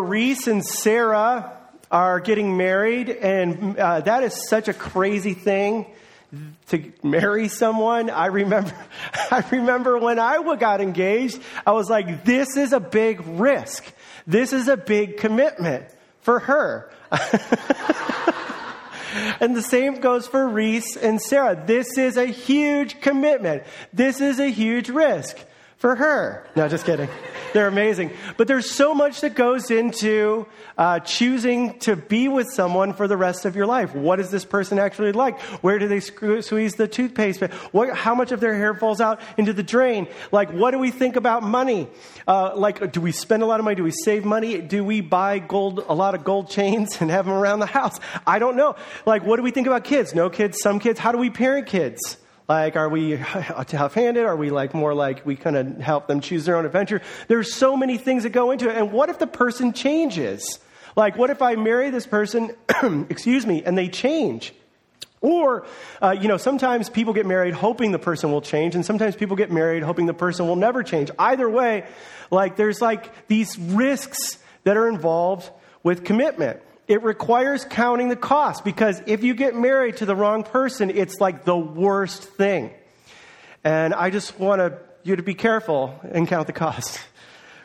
Reese and Sarah are getting married, and uh, that is such a crazy thing to marry someone. I remember, I remember when I got engaged, I was like, this is a big risk. This is a big commitment for her. and the same goes for Reese and Sarah. This is a huge commitment. This is a huge risk for her. No, just kidding. They're amazing. But there's so much that goes into uh, choosing to be with someone for the rest of your life. What is this person actually like? Where do they screw, squeeze the toothpaste? What, how much of their hair falls out into the drain? Like, what do we think about money? Uh, like, do we spend a lot of money? Do we save money? Do we buy gold, a lot of gold chains and have them around the house? I don't know. Like, what do we think about kids? No kids, some kids. How do we parent kids? Like, are we tough handed? Are we like more like we kind of help them choose their own adventure? There's so many things that go into it. And what if the person changes? Like, what if I marry this person, excuse me, and they change? Or, uh, you know, sometimes people get married hoping the person will change, and sometimes people get married hoping the person will never change. Either way, like, there's like these risks that are involved with commitment. It requires counting the cost because if you get married to the wrong person, it's like the worst thing. And I just want to, you to be careful and count the cost.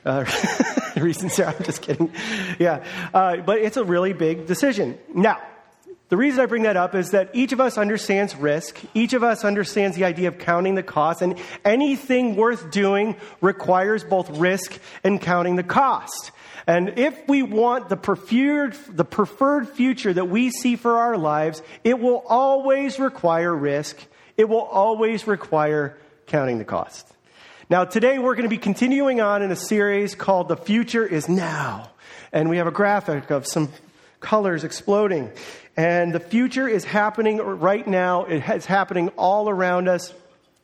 Uh, reasons I'm just kidding. Yeah. Uh, but it's a really big decision. Now, the reason I bring that up is that each of us understands risk. Each of us understands the idea of counting the cost, and anything worth doing requires both risk and counting the cost. And if we want the preferred, the preferred future that we see for our lives, it will always require risk. It will always require counting the cost. Now, today we're going to be continuing on in a series called The Future is Now. And we have a graphic of some colors exploding. And the future is happening right now. It is happening all around us.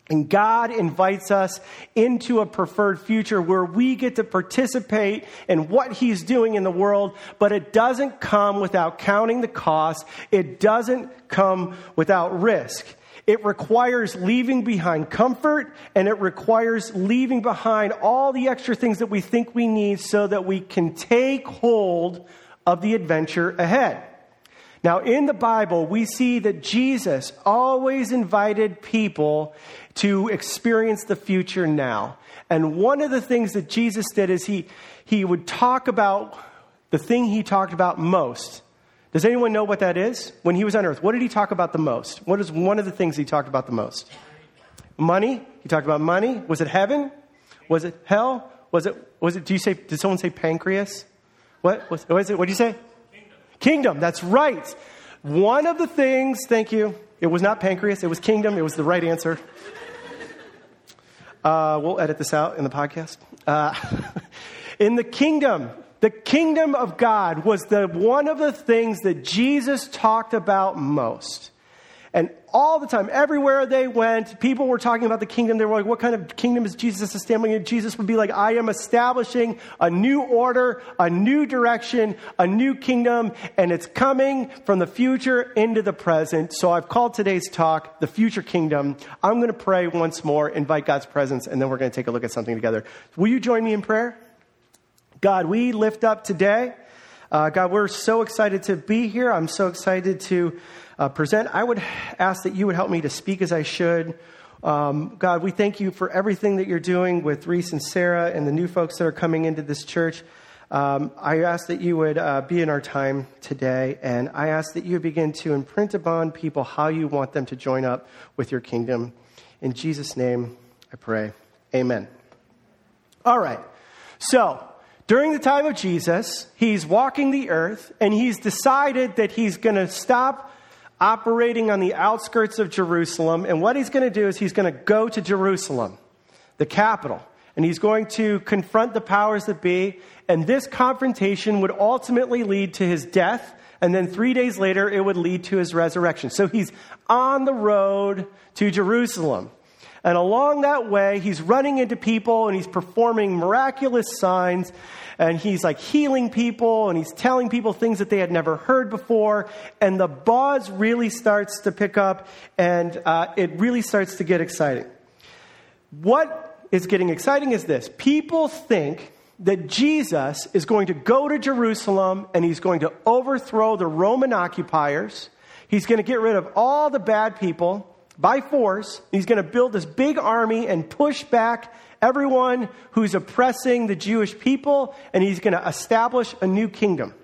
And God invites us into a preferred future where we get to participate in what He's doing in the world, but it doesn't come without counting the cost. It doesn't come without risk. It requires leaving behind comfort and it requires leaving behind all the extra things that we think we need so that we can take hold of the adventure ahead. Now, in the Bible, we see that Jesus always invited people to experience the future now. And one of the things that Jesus did is he, he would talk about the thing he talked about most. Does anyone know what that is? When he was on earth, what did he talk about the most? What is one of the things he talked about the most? Money. He talked about money. Was it heaven? Was it hell? Was it, was it, do you say, did someone say pancreas? What was, was it? What did you say? Kingdom. That's right. One of the things, thank you. It was not pancreas. It was kingdom. It was the right answer. Uh, we'll edit this out in the podcast. Uh, in the kingdom, the kingdom of God was the one of the things that Jesus talked about most. And all the time, everywhere they went, people were talking about the kingdom. They were like, what kind of kingdom is Jesus establishing? And Jesus would be like, I am establishing a new order, a new direction, a new kingdom, and it's coming from the future into the present. So I've called today's talk the future kingdom. I'm going to pray once more, invite God's presence, and then we're going to take a look at something together. Will you join me in prayer? God, we lift up today. Uh, God, we're so excited to be here. I'm so excited to uh, present. I would ask that you would help me to speak as I should. Um, God, we thank you for everything that you're doing with Reese and Sarah and the new folks that are coming into this church. Um, I ask that you would uh, be in our time today, and I ask that you begin to imprint upon people how you want them to join up with your kingdom. In Jesus' name, I pray. Amen. All right. So, during the time of Jesus, he's walking the earth, and he's decided that he's going to stop operating on the outskirts of Jerusalem. And what he's going to do is he's going to go to Jerusalem, the capital, and he's going to confront the powers that be. And this confrontation would ultimately lead to his death. And then three days later, it would lead to his resurrection. So he's on the road to Jerusalem. And along that way, he's running into people and he's performing miraculous signs and he's like healing people and he's telling people things that they had never heard before. And the buzz really starts to pick up and uh, it really starts to get exciting. What is getting exciting is this people think that Jesus is going to go to Jerusalem and he's going to overthrow the Roman occupiers. He's going to get rid of all the bad people by force. He's going to build this big army and push back everyone who's oppressing the Jewish people, and he's going to establish a new kingdom.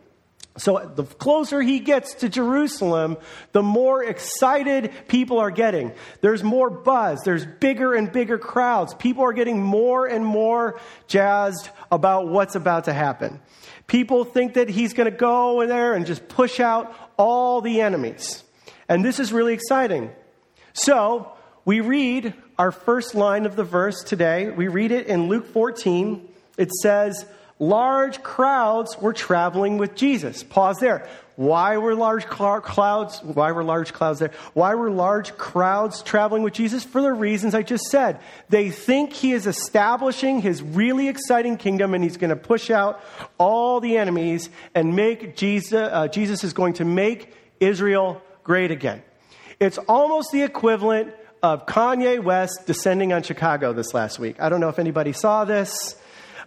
So the closer he gets to Jerusalem, the more excited people are getting. There's more buzz. There's bigger and bigger crowds. People are getting more and more jazzed about what's about to happen. People think that he's going to go in there and just push out all the enemies. And this is really exciting. So we read our first line of the verse today. We read it in Luke 14. It says, large crowds were traveling with Jesus. Pause there. Why were large clouds? Why were large clouds there? Why were large crowds traveling with Jesus? For the reasons I just said. They think he is establishing his really exciting kingdom and he's going to push out all the enemies and make Jesus, uh, Jesus is going to make Israel great again. It's almost the equivalent of Kanye West descending on Chicago this last week. I don't know if anybody saw this.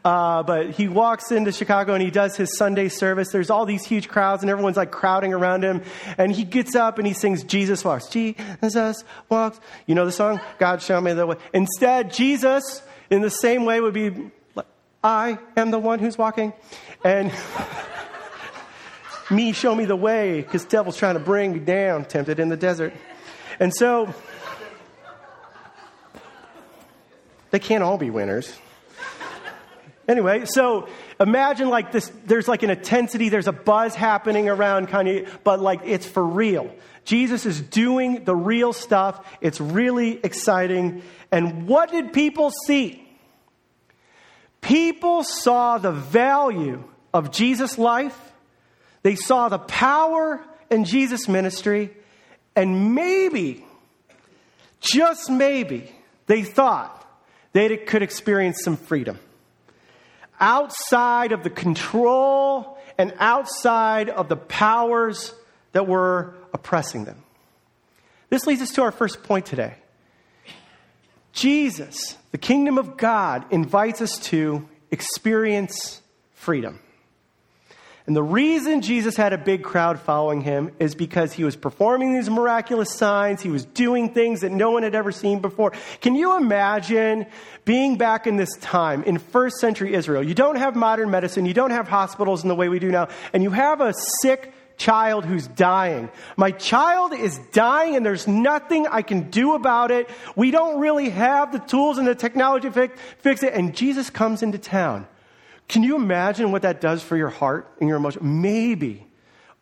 Uh, but he walks into Chicago and he does his Sunday service. There's all these huge crowds and everyone's like crowding around him. And he gets up and he sings Jesus Walks. Jesus walks. You know the song? God show me the way. Instead, Jesus, in the same way, would be, I am the one who's walking. And me, show me the way, because devil's trying to bring me down, tempted in the desert. And so, they can't all be winners. Anyway, so imagine like this there's like an intensity, there's a buzz happening around Kanye, but like it's for real. Jesus is doing the real stuff. It's really exciting. And what did people see? People saw the value of Jesus' life. They saw the power in Jesus' ministry. And maybe, just maybe, they thought they could experience some freedom outside of the control and outside of the powers that were oppressing them. This leads us to our first point today. Jesus, the kingdom of God, invites us to experience freedom. And the reason Jesus had a big crowd following him is because he was performing these miraculous signs. He was doing things that no one had ever seen before. Can you imagine being back in this time in first century Israel? You don't have modern medicine, you don't have hospitals in the way we do now, and you have a sick child who's dying. My child is dying and there's nothing I can do about it. We don't really have the tools and the technology to fix it. And Jesus comes into town. Can you imagine what that does for your heart and your emotion? Maybe,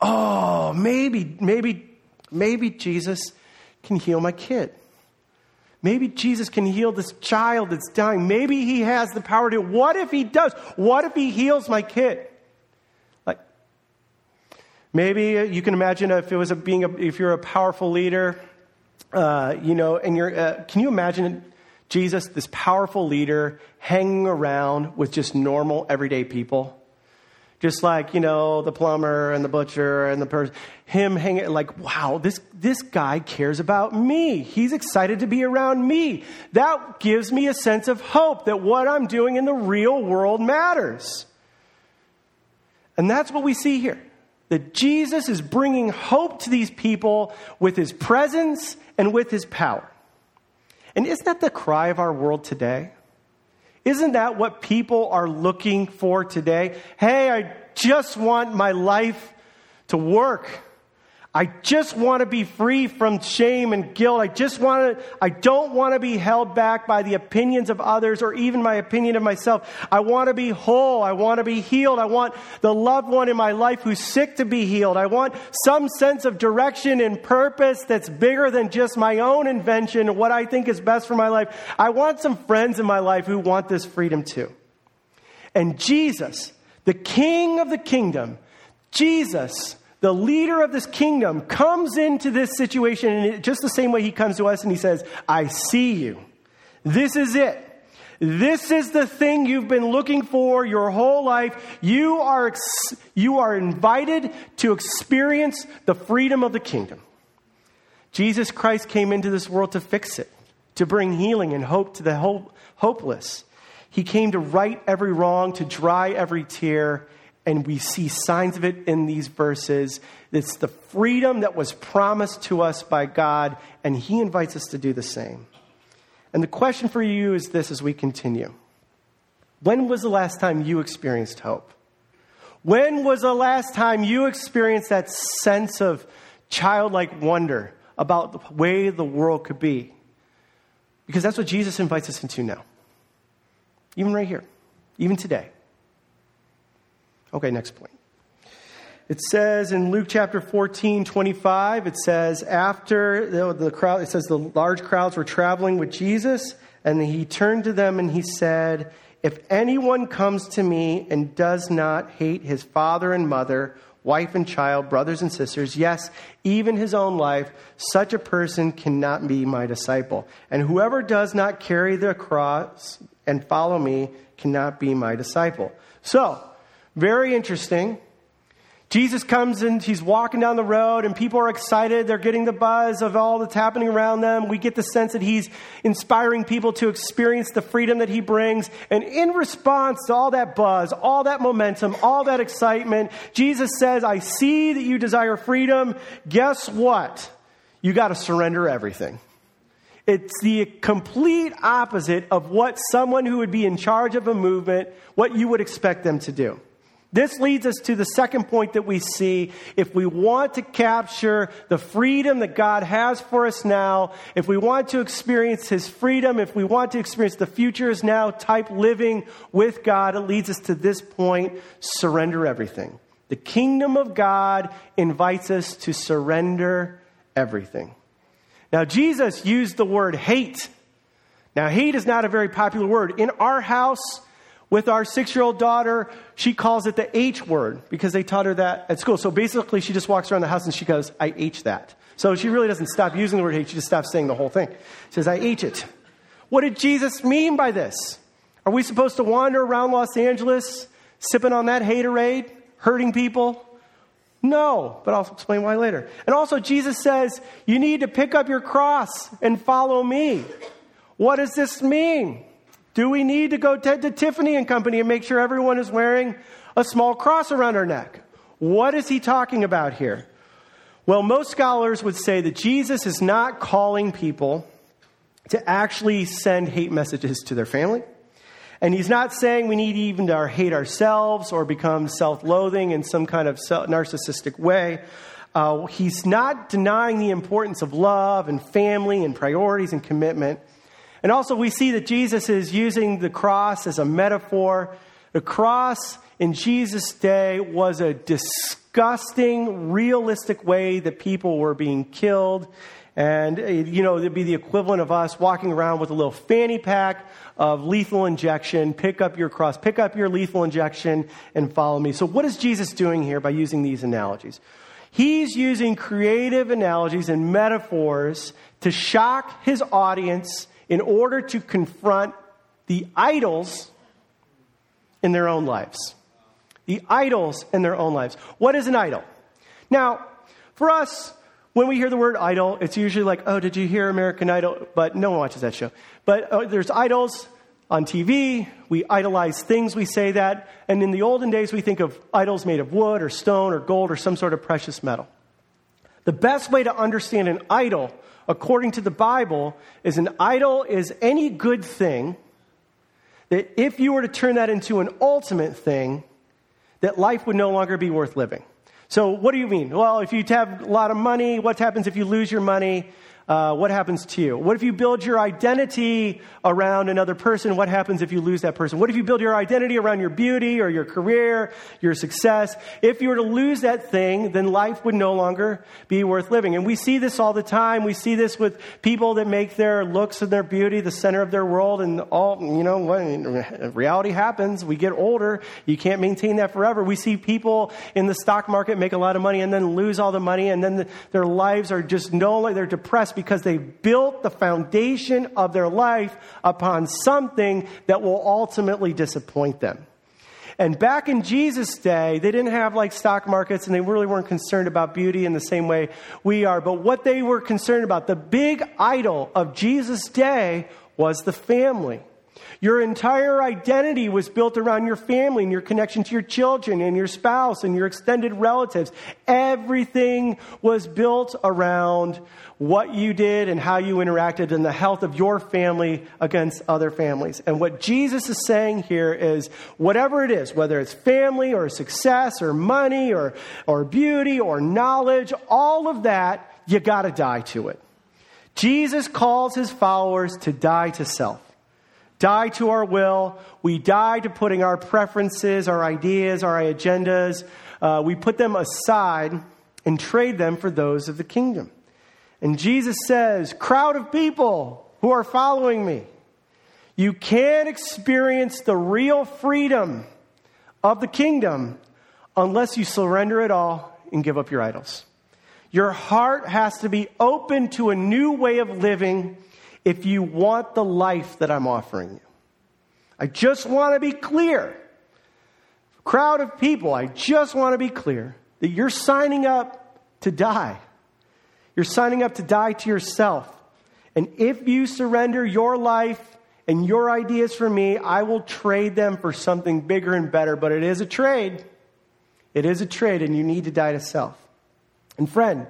oh, maybe, maybe, maybe Jesus can heal my kid. Maybe Jesus can heal this child that's dying. Maybe he has the power to. What if he does? What if he heals my kid? Like, maybe uh, you can imagine if it was a, being a, if you're a powerful leader, uh, you know, and you're. Uh, can you imagine Jesus, this powerful leader, hanging around with just normal, everyday people. Just like, you know, the plumber and the butcher and the person, him hanging, like, wow, this, this guy cares about me. He's excited to be around me. That gives me a sense of hope that what I'm doing in the real world matters. And that's what we see here. That Jesus is bringing hope to these people with his presence and with his power. And isn't that the cry of our world today? Isn't that what people are looking for today? Hey, I just want my life to work. I just want to be free from shame and guilt. I just want to, I don't want to be held back by the opinions of others or even my opinion of myself. I want to be whole. I want to be healed. I want the loved one in my life who's sick to be healed. I want some sense of direction and purpose that's bigger than just my own invention, and what I think is best for my life. I want some friends in my life who want this freedom too. And Jesus, the King of the kingdom, Jesus, the leader of this kingdom comes into this situation in just the same way he comes to us and he says, I see you. This is it. This is the thing you've been looking for your whole life. You are, ex- you are invited to experience the freedom of the kingdom. Jesus Christ came into this world to fix it, to bring healing and hope to the hopeless. He came to right every wrong, to dry every tear, and we see signs of it in these verses. It's the freedom that was promised to us by God, and He invites us to do the same. And the question for you is this as we continue When was the last time you experienced hope? When was the last time you experienced that sense of childlike wonder about the way the world could be? Because that's what Jesus invites us into now. Even right here, even today. Okay, next point. It says in Luke chapter 14, 25, it says, after the, the crowd, it says the large crowds were traveling with Jesus, and he turned to them and he said, If anyone comes to me and does not hate his father and mother, wife and child, brothers and sisters, yes, even his own life, such a person cannot be my disciple. And whoever does not carry the cross and follow me cannot be my disciple. So, very interesting. Jesus comes and he's walking down the road, and people are excited. They're getting the buzz of all that's happening around them. We get the sense that he's inspiring people to experience the freedom that he brings. And in response to all that buzz, all that momentum, all that excitement, Jesus says, I see that you desire freedom. Guess what? You got to surrender everything. It's the complete opposite of what someone who would be in charge of a movement, what you would expect them to do. This leads us to the second point that we see. If we want to capture the freedom that God has for us now, if we want to experience His freedom, if we want to experience the future is now type living with God, it leads us to this point surrender everything. The kingdom of God invites us to surrender everything. Now, Jesus used the word hate. Now, hate is not a very popular word. In our house, with our six year old daughter, she calls it the H word because they taught her that at school. So basically, she just walks around the house and she goes, I H that. So she really doesn't stop using the word hate, she just stops saying the whole thing. She says, I H it. What did Jesus mean by this? Are we supposed to wander around Los Angeles sipping on that haterade, hurting people? No, but I'll explain why later. And also, Jesus says, you need to pick up your cross and follow me. What does this mean? Do we need to go to, to Tiffany and Company and make sure everyone is wearing a small cross around our neck? What is he talking about here? Well, most scholars would say that Jesus is not calling people to actually send hate messages to their family. And he's not saying we need even to hate ourselves or become self loathing in some kind of narcissistic way. Uh, he's not denying the importance of love and family and priorities and commitment. And also, we see that Jesus is using the cross as a metaphor. The cross in Jesus' day was a disgusting, realistic way that people were being killed. And, uh, you know, it'd be the equivalent of us walking around with a little fanny pack of lethal injection. Pick up your cross, pick up your lethal injection, and follow me. So, what is Jesus doing here by using these analogies? He's using creative analogies and metaphors to shock his audience in order to confront the idols in their own lives. The idols in their own lives. What is an idol? Now, for us, when we hear the word idol, it's usually like, oh, did you hear American Idol? But no one watches that show. But uh, there's idols on TV. We idolize things, we say that. And in the olden days, we think of idols made of wood or stone or gold or some sort of precious metal. The best way to understand an idol according to the Bible, is an idol is any good thing that if you were to turn that into an ultimate thing, that life would no longer be worth living. So, what do you mean? Well, if you have a lot of money, what happens if you lose your money? Uh, what happens to you? What if you build your identity around another person? What happens if you lose that person? What if you build your identity around your beauty or your career, your success? If you were to lose that thing, then life would no longer be worth living. And we see this all the time. We see this with people that make their looks and their beauty the center of their world. And all, you know, when reality happens, we get older. You can't maintain that forever. We see people in the stock market make a lot of money and then lose all the money and then the, their lives are just no, they're depressed because they built the foundation of their life upon something that will ultimately disappoint them. And back in Jesus' day, they didn't have like stock markets and they really weren't concerned about beauty in the same way we are. But what they were concerned about, the big idol of Jesus' day was the family. Your entire identity was built around your family and your connection to your children and your spouse and your extended relatives. Everything was built around what you did and how you interacted and the health of your family against other families. And what Jesus is saying here is whatever it is, whether it's family or success or money or, or beauty or knowledge, all of that, you got to die to it. Jesus calls his followers to die to self die to our will. We die to putting our preferences, our ideas, our agendas. Uh, we put them aside and trade them for those of the kingdom. And Jesus says, Crowd of people who are following me, you can't experience the real freedom of the kingdom unless you surrender it all and give up your idols. Your heart has to be open to a new way of living if you want the life that I'm offering you. I just want to be clear. Crowd of people, I just want to be clear that you're signing up to die. You're signing up to die to yourself. And if you surrender your life and your ideas for me, I will trade them for something bigger and better. But it is a trade. It is a trade, and you need to die to self. And friend,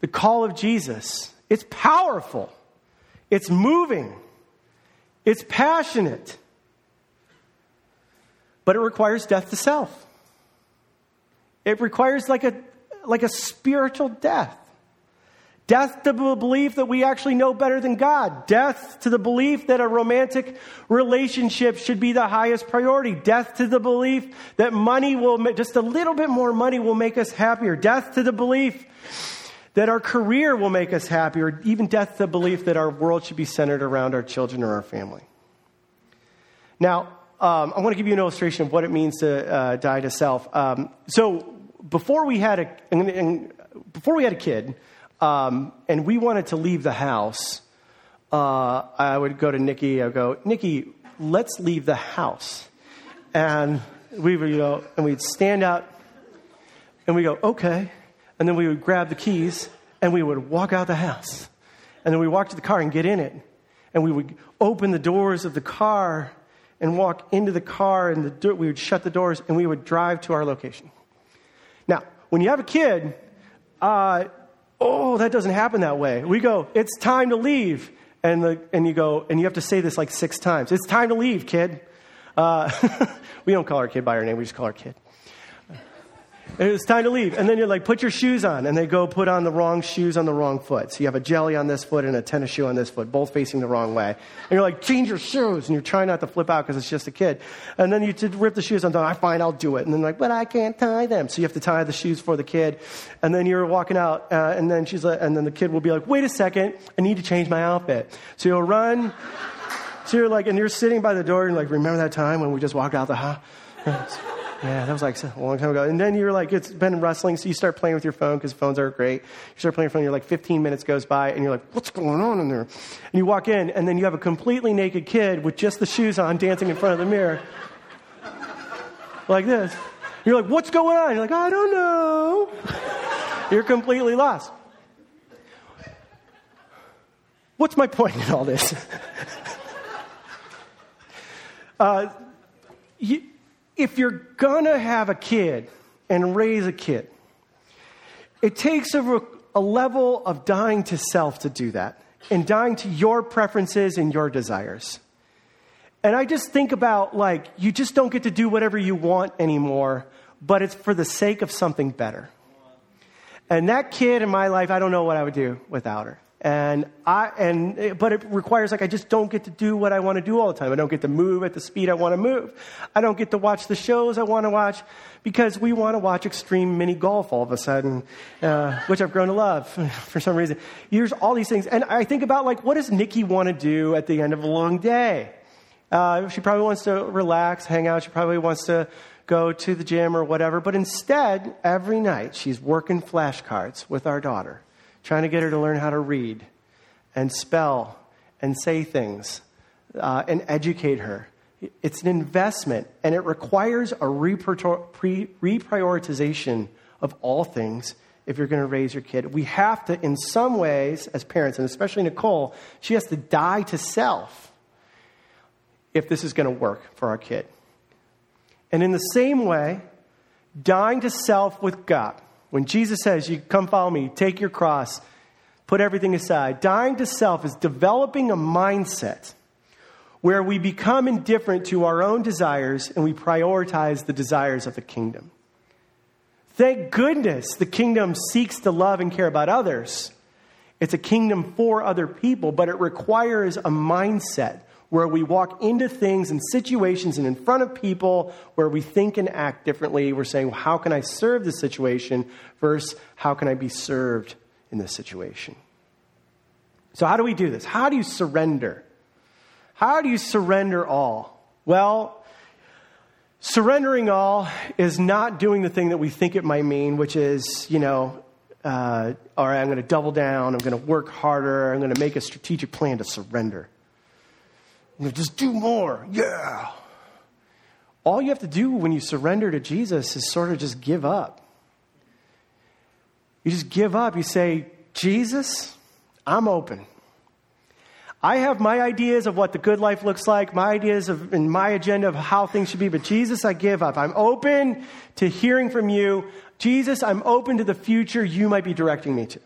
the call of Jesus, it's powerful. It's moving, it's passionate, but it requires death to self. It requires like a, like a spiritual death. Death to the belief that we actually know better than God. Death to the belief that a romantic relationship should be the highest priority. Death to the belief that money will, just a little bit more money will make us happier. Death to the belief that our career will make us happy, or even death the belief that our world should be centered around our children or our family. Now, um, I want to give you an illustration of what it means to uh, die to self. Um, so, before we had a before we had a kid, um, and we wanted to leave the house, uh, I would go to Nikki. I would go, Nikki, let's leave the house, and we would, know, and we'd stand up, and we go, okay and then we would grab the keys and we would walk out the house. And then we walk to the car and get in it. And we would open the doors of the car and walk into the car, and the do- we would shut the doors and we would drive to our location. Now, when you have a kid, uh, oh, that doesn't happen that way. We go, it's time to leave. And, the, and you go, and you have to say this like six times. It's time to leave, kid. Uh, we don't call our kid by our name, we just call our kid. It's time to leave. And then you're like, put your shoes on. And they go put on the wrong shoes on the wrong foot. So you have a jelly on this foot and a tennis shoe on this foot, both facing the wrong way. And you're like, change your shoes. And you're trying not to flip out because it's just a kid. And then you rip the shoes on. I fine, I'll do it. And then like, but I can't tie them. So you have to tie the shoes for the kid. And then you're walking out. Uh, and then she's like, and then the kid will be like, wait a second. I need to change my outfit. So you'll run. So you're like, and you're sitting by the door and like, remember that time when we just walked out the house? Yeah, that was like a long time ago. And then you're like, it's been wrestling, so you start playing with your phone because phones are great. You start playing your phone, you're like 15 minutes goes by, and you're like, what's going on in there? And you walk in, and then you have a completely naked kid with just the shoes on dancing in front of the mirror. like this. You're like, what's going on? You're like, I don't know. you're completely lost. What's my point in all this? uh, you, if you're gonna have a kid and raise a kid, it takes a, a level of dying to self to do that and dying to your preferences and your desires. And I just think about like, you just don't get to do whatever you want anymore, but it's for the sake of something better. And that kid in my life, I don't know what I would do without her. And I, and, but it requires like I just don't get to do what I want to do all the time. I don't get to move at the speed I want to move. I don't get to watch the shows I want to watch because we want to watch extreme mini golf all of a sudden, uh, which I've grown to love for some reason. Here's all these things. And I think about like, what does Nikki want to do at the end of a long day? Uh, she probably wants to relax, hang out. She probably wants to go to the gym or whatever. But instead, every night, she's working flashcards with our daughter trying to get her to learn how to read and spell and say things uh, and educate her. It's an investment, and it requires a reprioritization of all things if you're going to raise your kid. We have to, in some ways, as parents, and especially Nicole, she has to die to self if this is going to work for our kid. And in the same way, dying to self with God. When Jesus says, You come follow me, take your cross, put everything aside, dying to self is developing a mindset where we become indifferent to our own desires and we prioritize the desires of the kingdom. Thank goodness the kingdom seeks to love and care about others. It's a kingdom for other people, but it requires a mindset where we walk into things and situations and in front of people where we think and act differently. We're saying, well, how can I serve this situation versus how can I be served in this situation? So, how do we do this? How do you surrender? How do you surrender all? Well, surrendering all is not doing the thing that we think it might mean, which is, you know, uh, all right, I'm going to double down, I'm going to work harder, I'm going to make a strategic plan to surrender. You know, just do more. Yeah. All you have to do when you surrender to Jesus is sort of just give up. You just give up. You say, Jesus, I'm open. I have my ideas of what the good life looks like, my ideas of, and my agenda of how things should be, but Jesus, I give up. I'm open to hearing from you. Jesus, I'm open to the future you might be directing me to.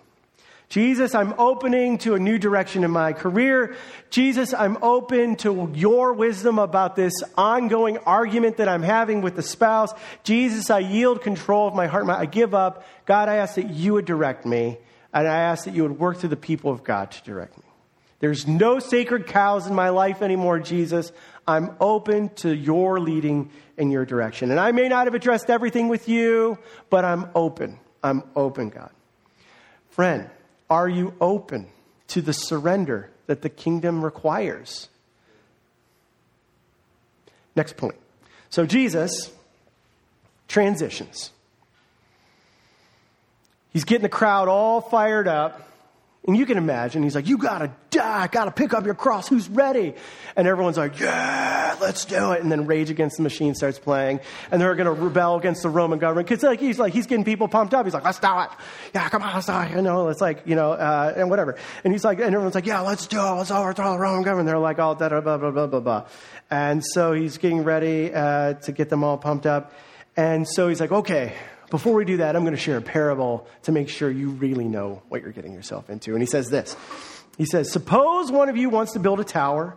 Jesus, I'm opening to a new direction in my career. Jesus, I'm open to your wisdom about this ongoing argument that I'm having with the spouse. Jesus, I yield control of my heart. I give up. God, I ask that you would direct me, and I ask that you would work through the people of God to direct me. There's no sacred cows in my life anymore, Jesus. I'm open to your leading in your direction. And I may not have addressed everything with you, but I'm open. I'm open, God. Friend, are you open to the surrender that the kingdom requires? Next point. So Jesus transitions. He's getting the crowd all fired up. And you can imagine, he's like, You gotta die, gotta pick up your cross, who's ready? And everyone's like, Yeah, let's do it. And then Rage Against the Machine starts playing, and they're gonna rebel against the Roman government. Because like, he's like, he's getting people pumped up. He's like, Let's do it. Yeah, come on, let's do it. You know, it's like, you know, uh, and whatever. And he's like, and everyone's like, Yeah, let's do it, let's overthrow the Roman government. They're like, all da blah, blah, blah, blah, blah. And so he's getting ready uh, to get them all pumped up. And so he's like, Okay, before we do that, I'm going to share a parable to make sure you really know what you're getting yourself into. And he says this He says, Suppose one of you wants to build a tower.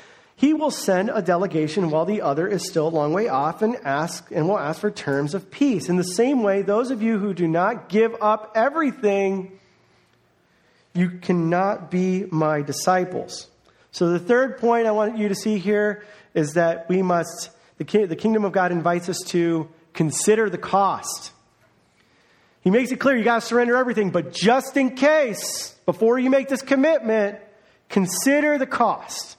he will send a delegation while the other is still a long way off and ask and will ask for terms of peace. In the same way, those of you who do not give up everything, you cannot be my disciples. So the third point I want you to see here is that we must the, the kingdom of God invites us to consider the cost. He makes it clear you got to surrender everything, but just in case, before you make this commitment, consider the cost.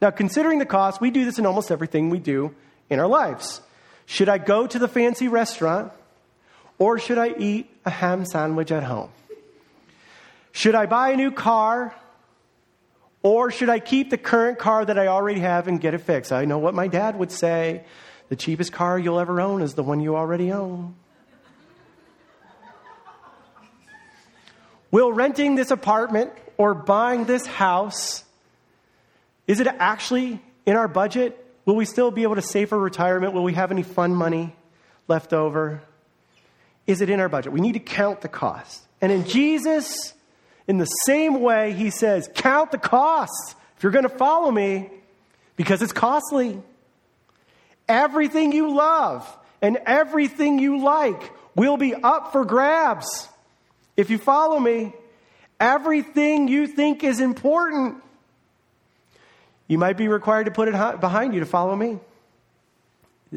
Now, considering the cost, we do this in almost everything we do in our lives. Should I go to the fancy restaurant or should I eat a ham sandwich at home? Should I buy a new car or should I keep the current car that I already have and get it fixed? I know what my dad would say the cheapest car you'll ever own is the one you already own. Will renting this apartment or buying this house, is it actually in our budget? Will we still be able to save for retirement? Will we have any fun money left over? Is it in our budget? We need to count the cost. And in Jesus, in the same way, he says, Count the costs if you're going to follow me, because it's costly. Everything you love and everything you like will be up for grabs if you follow me. Everything you think is important, you might be required to put it behind you to follow me.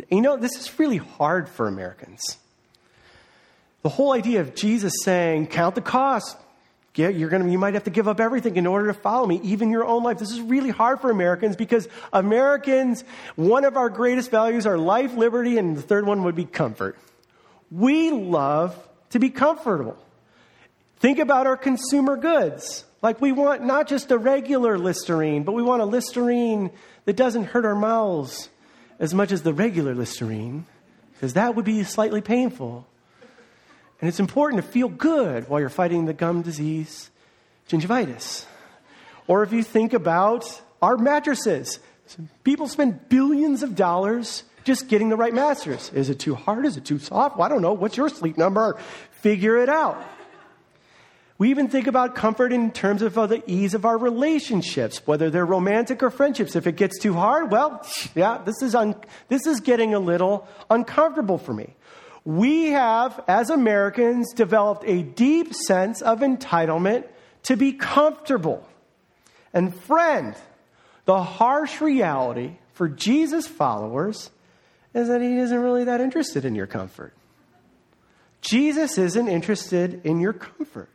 You know, this is really hard for Americans. The whole idea of Jesus saying, Count the cost, Yeah, you're gonna, you might have to give up everything in order to follow me, even your own life. This is really hard for Americans because Americans, one of our greatest values are life, liberty, and the third one would be comfort. We love to be comfortable. Think about our consumer goods. Like we want not just a regular Listerine, but we want a Listerine that doesn't hurt our mouths as much as the regular Listerine, because that would be slightly painful. And it's important to feel good while you're fighting the gum disease, gingivitis. Or if you think about our mattresses, people spend billions of dollars just getting the right mattress. Is it too hard? Is it too soft? Well, I don't know. What's your sleep number? Figure it out. We even think about comfort in terms of uh, the ease of our relationships, whether they're romantic or friendships. If it gets too hard, well, yeah, this is, un- this is getting a little uncomfortable for me. We have, as Americans, developed a deep sense of entitlement to be comfortable. And, friend, the harsh reality for Jesus' followers is that he isn't really that interested in your comfort. Jesus isn't interested in your comfort.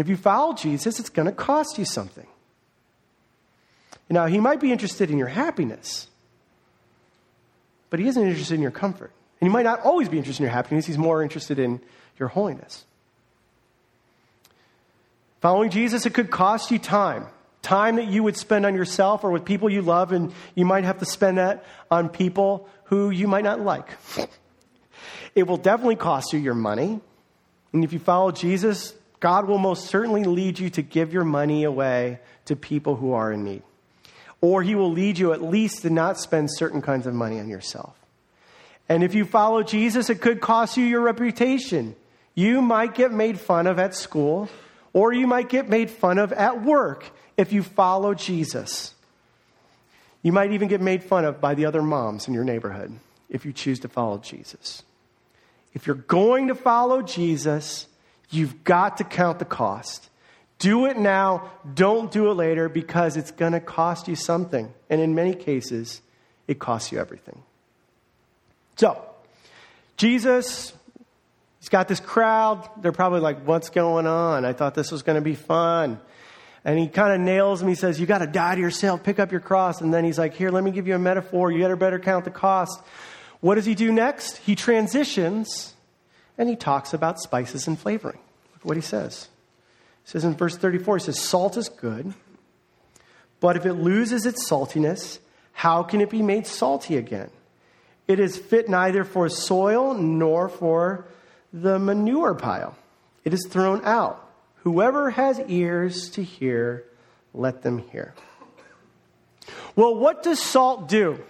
If you follow Jesus, it's going to cost you something. Now, he might be interested in your happiness, but he isn't interested in your comfort. And he might not always be interested in your happiness, he's more interested in your holiness. Following Jesus, it could cost you time time that you would spend on yourself or with people you love, and you might have to spend that on people who you might not like. It will definitely cost you your money. And if you follow Jesus, God will most certainly lead you to give your money away to people who are in need. Or he will lead you at least to not spend certain kinds of money on yourself. And if you follow Jesus, it could cost you your reputation. You might get made fun of at school, or you might get made fun of at work if you follow Jesus. You might even get made fun of by the other moms in your neighborhood if you choose to follow Jesus. If you're going to follow Jesus, you've got to count the cost. Do it now, don't do it later because it's going to cost you something. And in many cases, it costs you everything. So, Jesus, he's got this crowd. They're probably like, What's going on? I thought this was going to be fun. And he kind of nails him. He says, You got to die to yourself, pick up your cross. And then he's like, Here, let me give you a metaphor. You better better count the cost. What does he do next? He transitions and he talks about spices and flavoring. Look what he says. He says in verse 34, he says, Salt is good, but if it loses its saltiness, how can it be made salty again? It is fit neither for soil nor for the manure pile. It is thrown out. Whoever has ears to hear, let them hear. Well, what does salt do?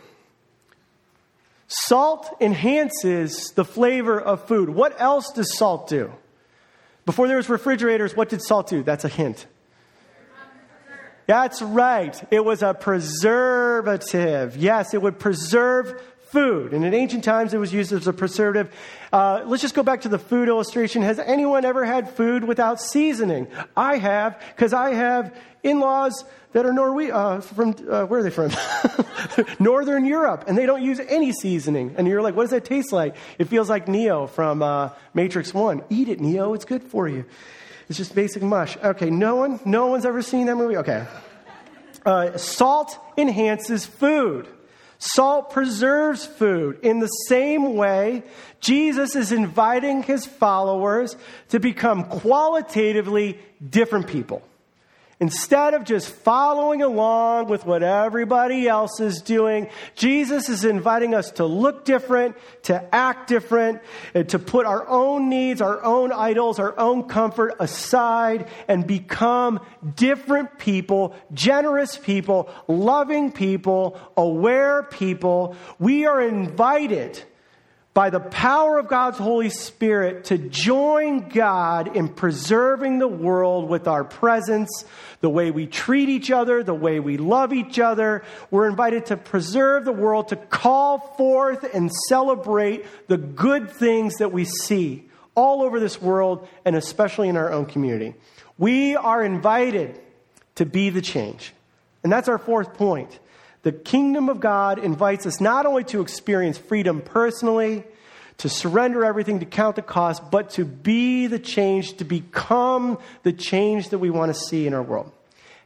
Salt enhances the flavor of food. What else does salt do? Before there was refrigerators, what did salt do? That's a hint. That's right. It was a preservative. Yes, it would preserve food. And in ancient times, it was used as a preservative. Uh, let's just go back to the food illustration. Has anyone ever had food without seasoning? I have, because I have in laws that are Norwe- uh, from, uh, where are they from? Northern Europe, and they don't use any seasoning. And you're like, what does that taste like? It feels like Neo from uh, Matrix 1. Eat it, Neo, it's good for you. It's just basic mush. Okay, no one? No one's ever seen that movie? Okay. Uh, salt enhances food. Salt preserves food. In the same way, Jesus is inviting his followers to become qualitatively different people. Instead of just following along with what everybody else is doing, Jesus is inviting us to look different, to act different, and to put our own needs, our own idols, our own comfort aside and become different people, generous people, loving people, aware people. We are invited by the power of God's Holy Spirit to join God in preserving the world with our presence, the way we treat each other, the way we love each other. We're invited to preserve the world, to call forth and celebrate the good things that we see all over this world and especially in our own community. We are invited to be the change. And that's our fourth point. The kingdom of God invites us not only to experience freedom personally, to surrender everything, to count the cost, but to be the change, to become the change that we want to see in our world.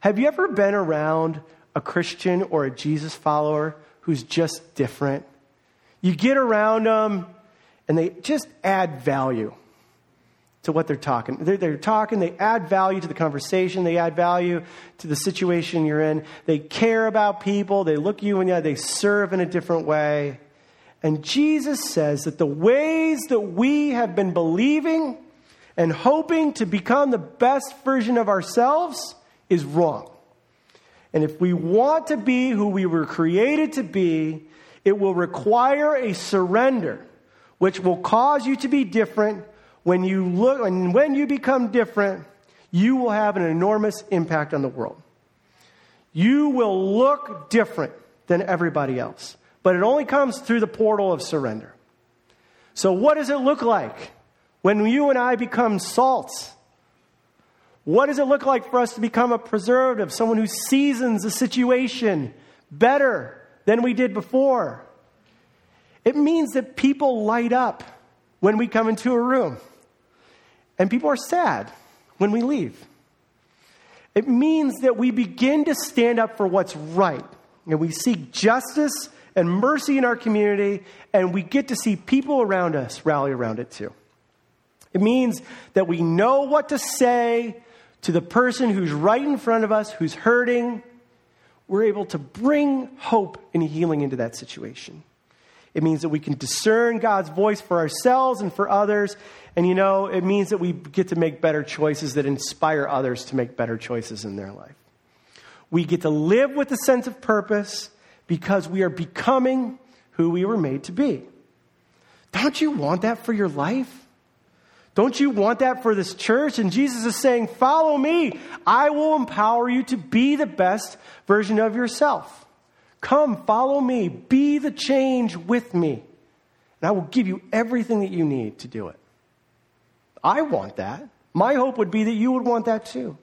Have you ever been around a Christian or a Jesus follower who's just different? You get around them and they just add value to what they're talking. They're, they're, talking, they add value to the conversation, they add value to the situation you're in. They care about people, they look you in the eye, they serve in a different way. And Jesus says that the ways that we have been believing and hoping to become the best version of ourselves is wrong. And if we want to be who we were created to be, it will require a surrender, which will cause you to be different. When you look, and when you become different, you will have an enormous impact on the world. You will look different than everybody else, but it only comes through the portal of surrender. So, what does it look like when you and I become salts? What does it look like for us to become a preservative, someone who seasons a situation better than we did before? It means that people light up when we come into a room, and people are sad when we leave. It means that we begin to stand up for what's right, and we seek justice and mercy in our community, and we get to see people around us rally around it too. It means that we know what to say to the person who's right in front of us, who's hurting, we're able to bring hope and healing into that situation. It means that we can discern God's voice for ourselves and for others. And you know, it means that we get to make better choices that inspire others to make better choices in their life. We get to live with a sense of purpose because we are becoming who we were made to be. Don't you want that for your life? Don't you want that for this church? And Jesus is saying, Follow me. I will empower you to be the best version of yourself. Come, follow me. Be the change with me. And I will give you everything that you need to do it. I want that. My hope would be that you would want that too.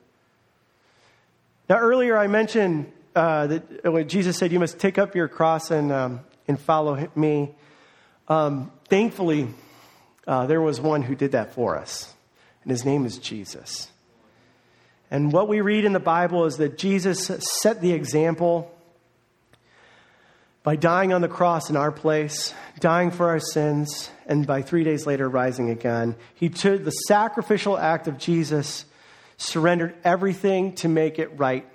Now, earlier I mentioned uh, that when Jesus said, You must take up your cross and, um, and follow me. Um, thankfully, uh, there was one who did that for us, and his name is Jesus. And what we read in the Bible is that Jesus set the example by dying on the cross in our place, dying for our sins, and by three days later rising again. He took the sacrificial act of Jesus, surrendered everything to make it right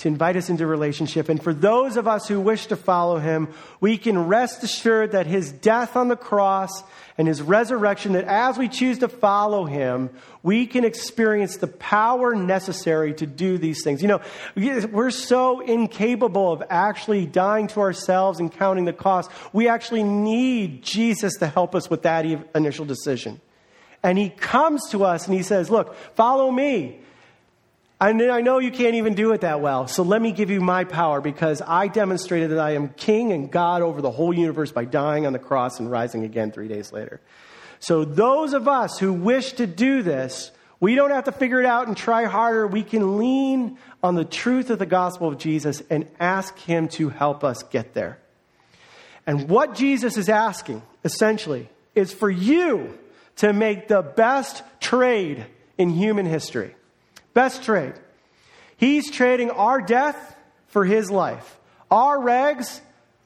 to invite us into relationship. And for those of us who wish to follow him, we can rest assured that his death on the cross and his resurrection, that as we choose to follow him, we can experience the power necessary to do these things. You know, we're so incapable of actually dying to ourselves and counting the cost. We actually need Jesus to help us with that initial decision. And he comes to us and he says, Look, follow me. I know you can't even do it that well, so let me give you my power because I demonstrated that I am king and God over the whole universe by dying on the cross and rising again three days later. So, those of us who wish to do this, we don't have to figure it out and try harder. We can lean on the truth of the gospel of Jesus and ask Him to help us get there. And what Jesus is asking, essentially, is for you to make the best trade in human history. Best trade. He's trading our death for his life, our rags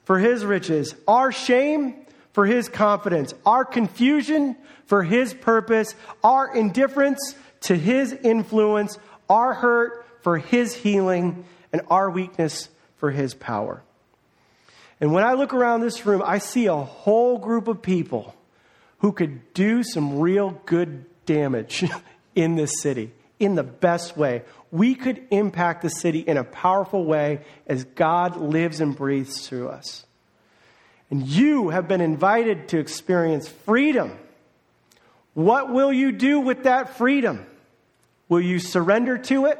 for his riches, our shame for his confidence, our confusion for his purpose, our indifference to his influence, our hurt for his healing, and our weakness for his power. And when I look around this room, I see a whole group of people who could do some real good damage in this city in the best way. We could impact the city in a powerful way as God lives and breathes through us. And you have been invited to experience freedom. What will you do with that freedom? Will you surrender to it?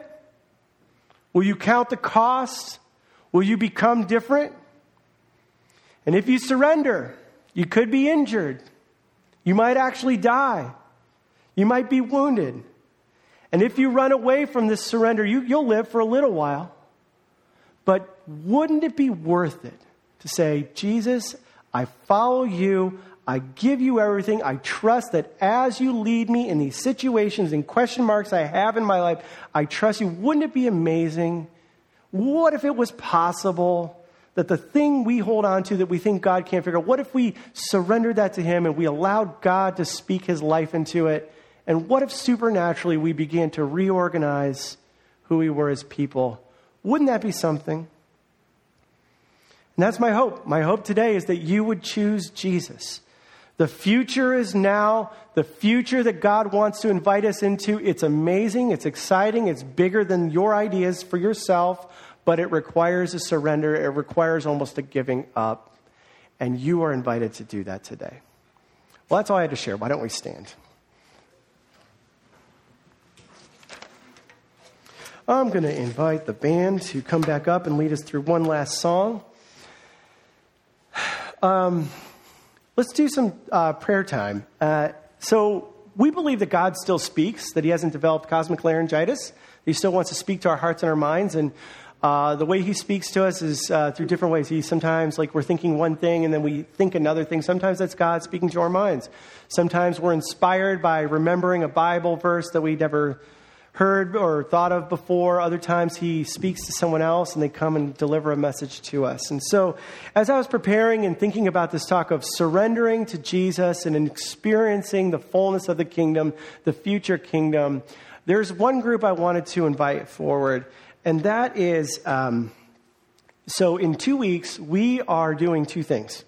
Will you count the cost? Will you become different? And if you surrender, you could be injured. You might actually die. You might be wounded. And if you run away from this surrender, you, you'll live for a little while. But wouldn't it be worth it to say, Jesus, I follow you. I give you everything. I trust that as you lead me in these situations and question marks I have in my life, I trust you. Wouldn't it be amazing? What if it was possible that the thing we hold on to that we think God can't figure out, what if we surrendered that to Him and we allowed God to speak His life into it? And what if supernaturally we began to reorganize who we were as people? Wouldn't that be something? And that's my hope. My hope today is that you would choose Jesus. The future is now. The future that God wants to invite us into, it's amazing, it's exciting, it's bigger than your ideas for yourself, but it requires a surrender. It requires almost a giving up. And you are invited to do that today. Well, that's all I had to share. Why don't we stand? I'm going to invite the band to come back up and lead us through one last song. Um, let's do some uh, prayer time. Uh, so, we believe that God still speaks, that He hasn't developed cosmic laryngitis. He still wants to speak to our hearts and our minds. And uh, the way He speaks to us is uh, through different ways. He sometimes, like, we're thinking one thing and then we think another thing. Sometimes that's God speaking to our minds. Sometimes we're inspired by remembering a Bible verse that we never heard or thought of before. Other times he speaks to someone else and they come and deliver a message to us. And so, as I was preparing and thinking about this talk of surrendering to Jesus and experiencing the fullness of the kingdom, the future kingdom, there's one group I wanted to invite forward, and that is um, so in two weeks, we are doing two things.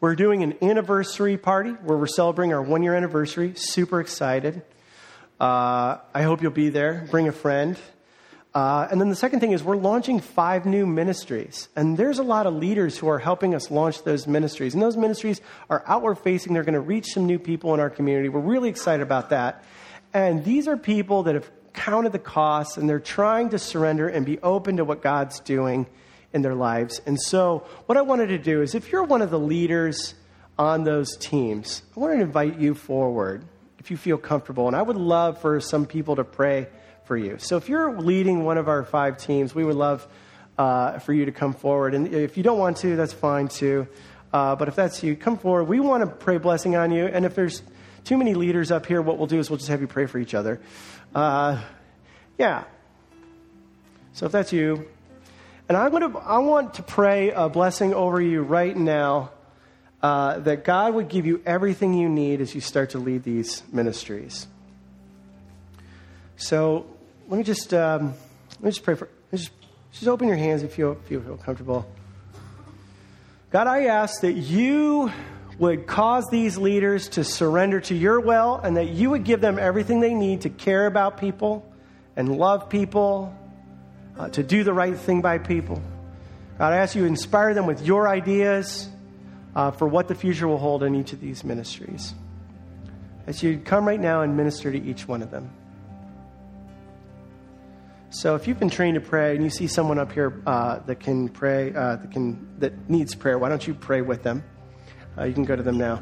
We're doing an anniversary party where we're celebrating our one year anniversary. Super excited. Uh, I hope you'll be there. Bring a friend. Uh, and then the second thing is we're launching five new ministries. And there's a lot of leaders who are helping us launch those ministries. And those ministries are outward facing. They're going to reach some new people in our community. We're really excited about that. And these are people that have counted the costs and they're trying to surrender and be open to what God's doing in their lives. And so, what I wanted to do is if you're one of the leaders on those teams, I want to invite you forward if you feel comfortable. And I would love for some people to pray for you. So if you're leading one of our five teams, we would love uh, for you to come forward. And if you don't want to, that's fine too. Uh, but if that's you, come forward. We want to pray blessing on you. And if there's too many leaders up here, what we'll do is we'll just have you pray for each other. Uh, yeah. So if that's you, and I'm gonna, I want to pray a blessing over you right now uh, that God would give you everything you need as you start to lead these ministries. So let me just um, let me just pray for just just open your hands if you, if you feel comfortable. God, I ask that you would cause these leaders to surrender to your will and that you would give them everything they need to care about people and love people, uh, to do the right thing by people. God, I ask you to inspire them with your ideas uh, for what the future will hold in each of these ministries. As you come right now and minister to each one of them. So, if you've been trained to pray and you see someone up here uh, that can pray, uh, that can that needs prayer, why don't you pray with them? Uh, you can go to them now.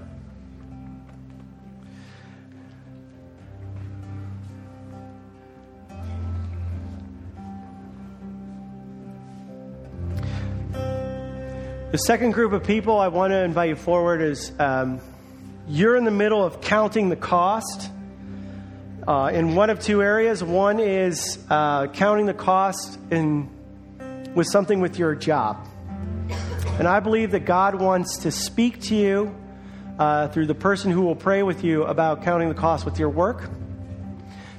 The second group of people I want to invite you forward is um, you're in the middle of counting the cost uh, in one of two areas. One is uh, counting the cost in, with something with your job. And I believe that God wants to speak to you uh, through the person who will pray with you about counting the cost with your work.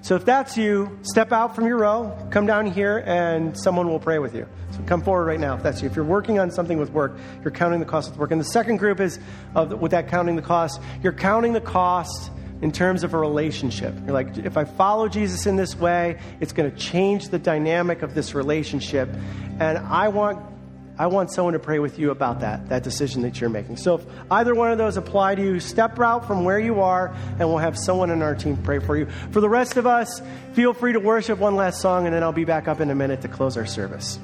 So if that's you, step out from your row, come down here, and someone will pray with you. So come forward right now if that's you. If you're working on something with work, you're counting the cost with work. And the second group is of, with that counting the cost, you're counting the cost in terms of a relationship. You're like, if I follow Jesus in this way, it's going to change the dynamic of this relationship. And I want I want someone to pray with you about that, that decision that you're making. So if either one of those apply to you, step out from where you are, and we'll have someone in our team pray for you. For the rest of us, feel free to worship one last song, and then I'll be back up in a minute to close our service.